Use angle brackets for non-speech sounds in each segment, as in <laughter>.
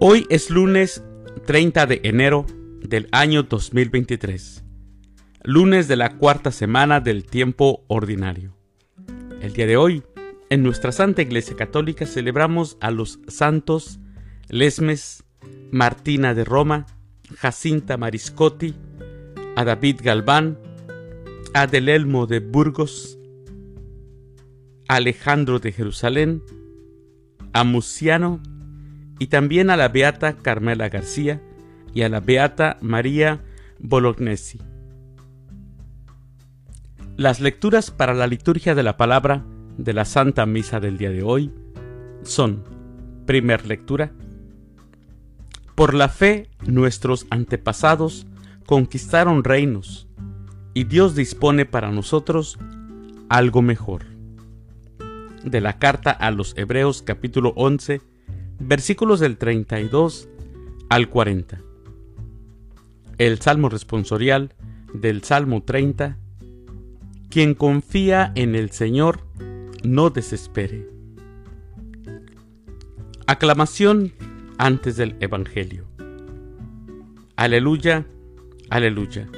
Hoy es lunes 30 de enero del año 2023, lunes de la cuarta semana del tiempo ordinario. El día de hoy, en nuestra Santa Iglesia Católica celebramos a los santos Lesmes, Martina de Roma, Jacinta Mariscotti, a David Galván, a de Burgos, Alejandro de Jerusalén, a Muciano y también a la beata Carmela García y a la beata María Bolognesi. Las lecturas para la liturgia de la palabra de la Santa Misa del día de hoy son, primer lectura, por la fe nuestros antepasados conquistaron reinos y Dios dispone para nosotros algo mejor. De la carta a los Hebreos capítulo 11 versículos del 32 al 40. El Salmo responsorial del Salmo 30. Quien confía en el Señor, no desespere. Aclamación antes del Evangelio. Aleluya, aleluya.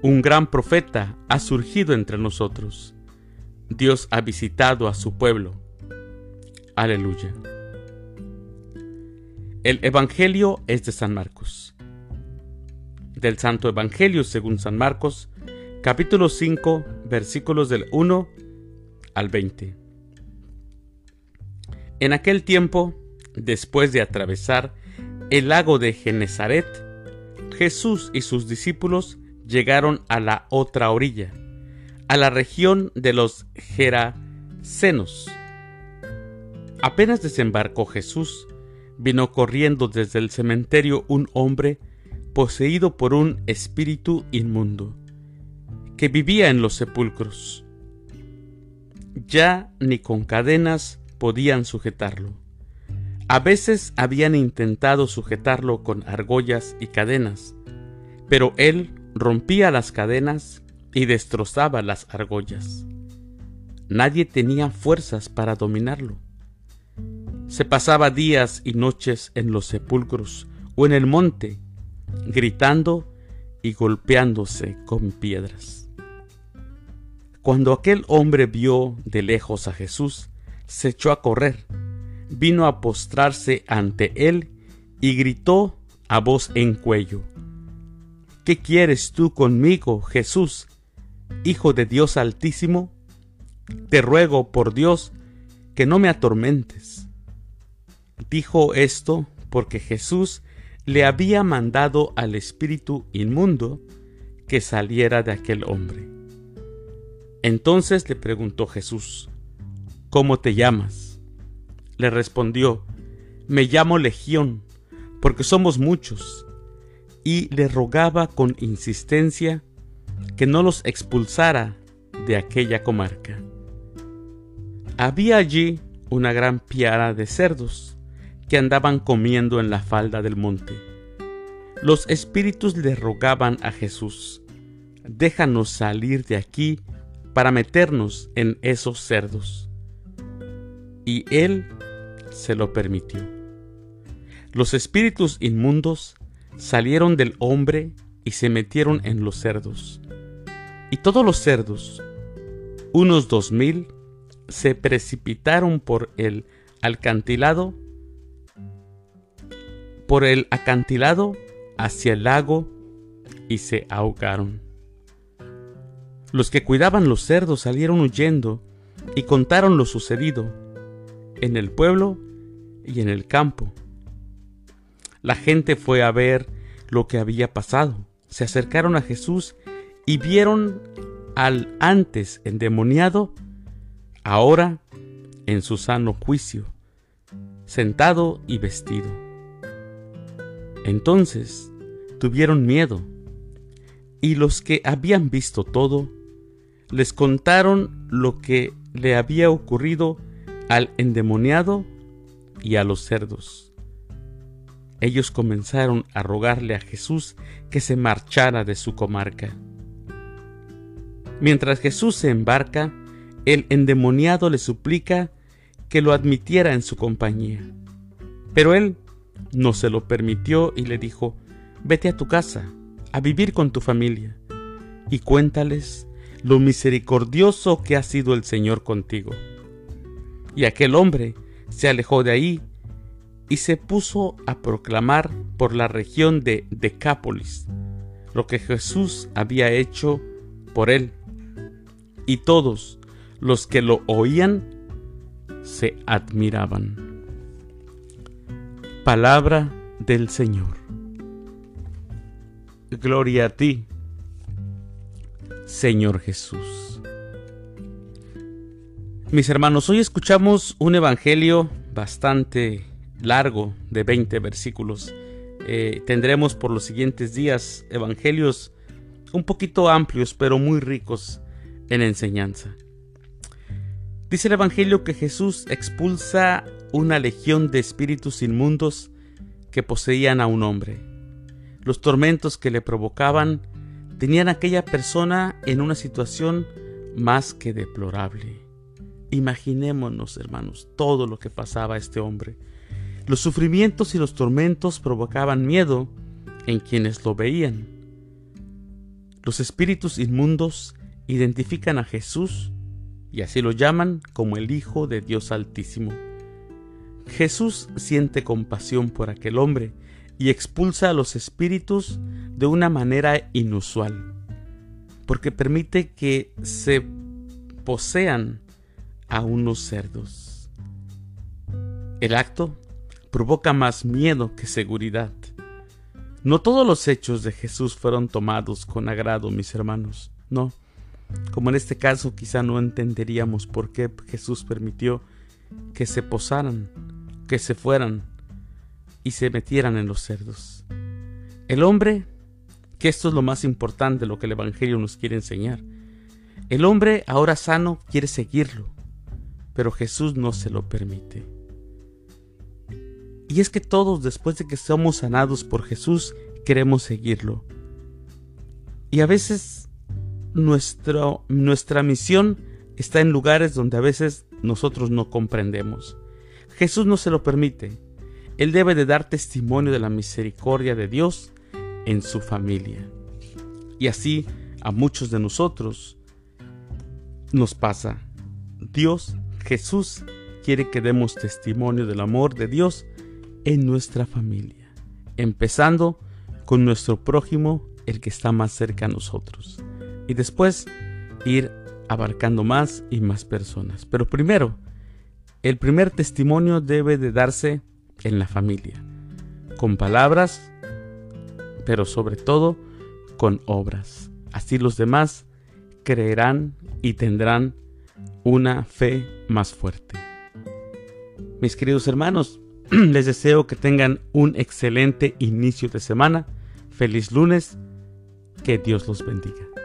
Un gran profeta ha surgido entre nosotros. Dios ha visitado a su pueblo. Aleluya. El Evangelio es de San Marcos. Del Santo Evangelio según San Marcos, capítulo 5, versículos del 1 al 20. En aquel tiempo, después de atravesar el lago de Genezaret, Jesús y sus discípulos llegaron a la otra orilla, a la región de los Gerasenos. Apenas desembarcó Jesús, vino corriendo desde el cementerio un hombre poseído por un espíritu inmundo, que vivía en los sepulcros. Ya ni con cadenas podían sujetarlo. A veces habían intentado sujetarlo con argollas y cadenas, pero él rompía las cadenas y destrozaba las argollas. Nadie tenía fuerzas para dominarlo. Se pasaba días y noches en los sepulcros o en el monte, gritando y golpeándose con piedras. Cuando aquel hombre vio de lejos a Jesús, se echó a correr, vino a postrarse ante él y gritó a voz en cuello, ¿Qué quieres tú conmigo, Jesús, Hijo de Dios Altísimo? Te ruego por Dios que no me atormentes. Dijo esto porque Jesús le había mandado al espíritu inmundo que saliera de aquel hombre. Entonces le preguntó Jesús, ¿Cómo te llamas? Le respondió, Me llamo Legión, porque somos muchos, y le rogaba con insistencia que no los expulsara de aquella comarca. Había allí una gran piara de cerdos, que andaban comiendo en la falda del monte. Los espíritus le rogaban a Jesús, déjanos salir de aquí para meternos en esos cerdos. Y él se lo permitió. Los espíritus inmundos salieron del hombre y se metieron en los cerdos. Y todos los cerdos, unos dos mil, se precipitaron por el alcantilado por el acantilado hacia el lago y se ahogaron. Los que cuidaban los cerdos salieron huyendo y contaron lo sucedido en el pueblo y en el campo. La gente fue a ver lo que había pasado. Se acercaron a Jesús y vieron al antes endemoniado, ahora en su sano juicio, sentado y vestido. Entonces tuvieron miedo, y los que habían visto todo, les contaron lo que le había ocurrido al endemoniado y a los cerdos. Ellos comenzaron a rogarle a Jesús que se marchara de su comarca. Mientras Jesús se embarca, el endemoniado le suplica que lo admitiera en su compañía. Pero él no se lo permitió y le dijo, vete a tu casa, a vivir con tu familia, y cuéntales lo misericordioso que ha sido el Señor contigo. Y aquel hombre se alejó de ahí y se puso a proclamar por la región de Decápolis lo que Jesús había hecho por él. Y todos los que lo oían se admiraban. Palabra del Señor. Gloria a ti, Señor Jesús. Mis hermanos, hoy escuchamos un evangelio bastante largo de 20 versículos. Eh, tendremos por los siguientes días evangelios un poquito amplios, pero muy ricos en enseñanza. Dice el Evangelio que Jesús expulsa una legión de espíritus inmundos que poseían a un hombre. Los tormentos que le provocaban tenían a aquella persona en una situación más que deplorable. Imaginémonos, hermanos, todo lo que pasaba a este hombre. Los sufrimientos y los tormentos provocaban miedo en quienes lo veían. Los espíritus inmundos identifican a Jesús y así lo llaman como el Hijo de Dios Altísimo. Jesús siente compasión por aquel hombre y expulsa a los espíritus de una manera inusual, porque permite que se posean a unos cerdos. El acto provoca más miedo que seguridad. No todos los hechos de Jesús fueron tomados con agrado, mis hermanos, no. Como en este caso quizá no entenderíamos por qué Jesús permitió que se posaran, que se fueran y se metieran en los cerdos. El hombre, que esto es lo más importante, lo que el Evangelio nos quiere enseñar, el hombre ahora sano quiere seguirlo, pero Jesús no se lo permite. Y es que todos después de que somos sanados por Jesús queremos seguirlo. Y a veces nuestra misión está en lugares donde a veces nosotros no comprendemos. Jesús no se lo permite. Él debe de dar testimonio de la misericordia de Dios en su familia. Y así a muchos de nosotros nos pasa. Dios, Jesús, quiere que demos testimonio del amor de Dios en nuestra familia, empezando con nuestro prójimo, el que está más cerca a nosotros, y después ir abarcando más y más personas. Pero primero, el primer testimonio debe de darse en la familia, con palabras, pero sobre todo con obras. Así los demás creerán y tendrán una fe más fuerte. Mis queridos hermanos, <clears throat> Les deseo que tengan un excelente inicio de semana. Feliz lunes. Que Dios los bendiga.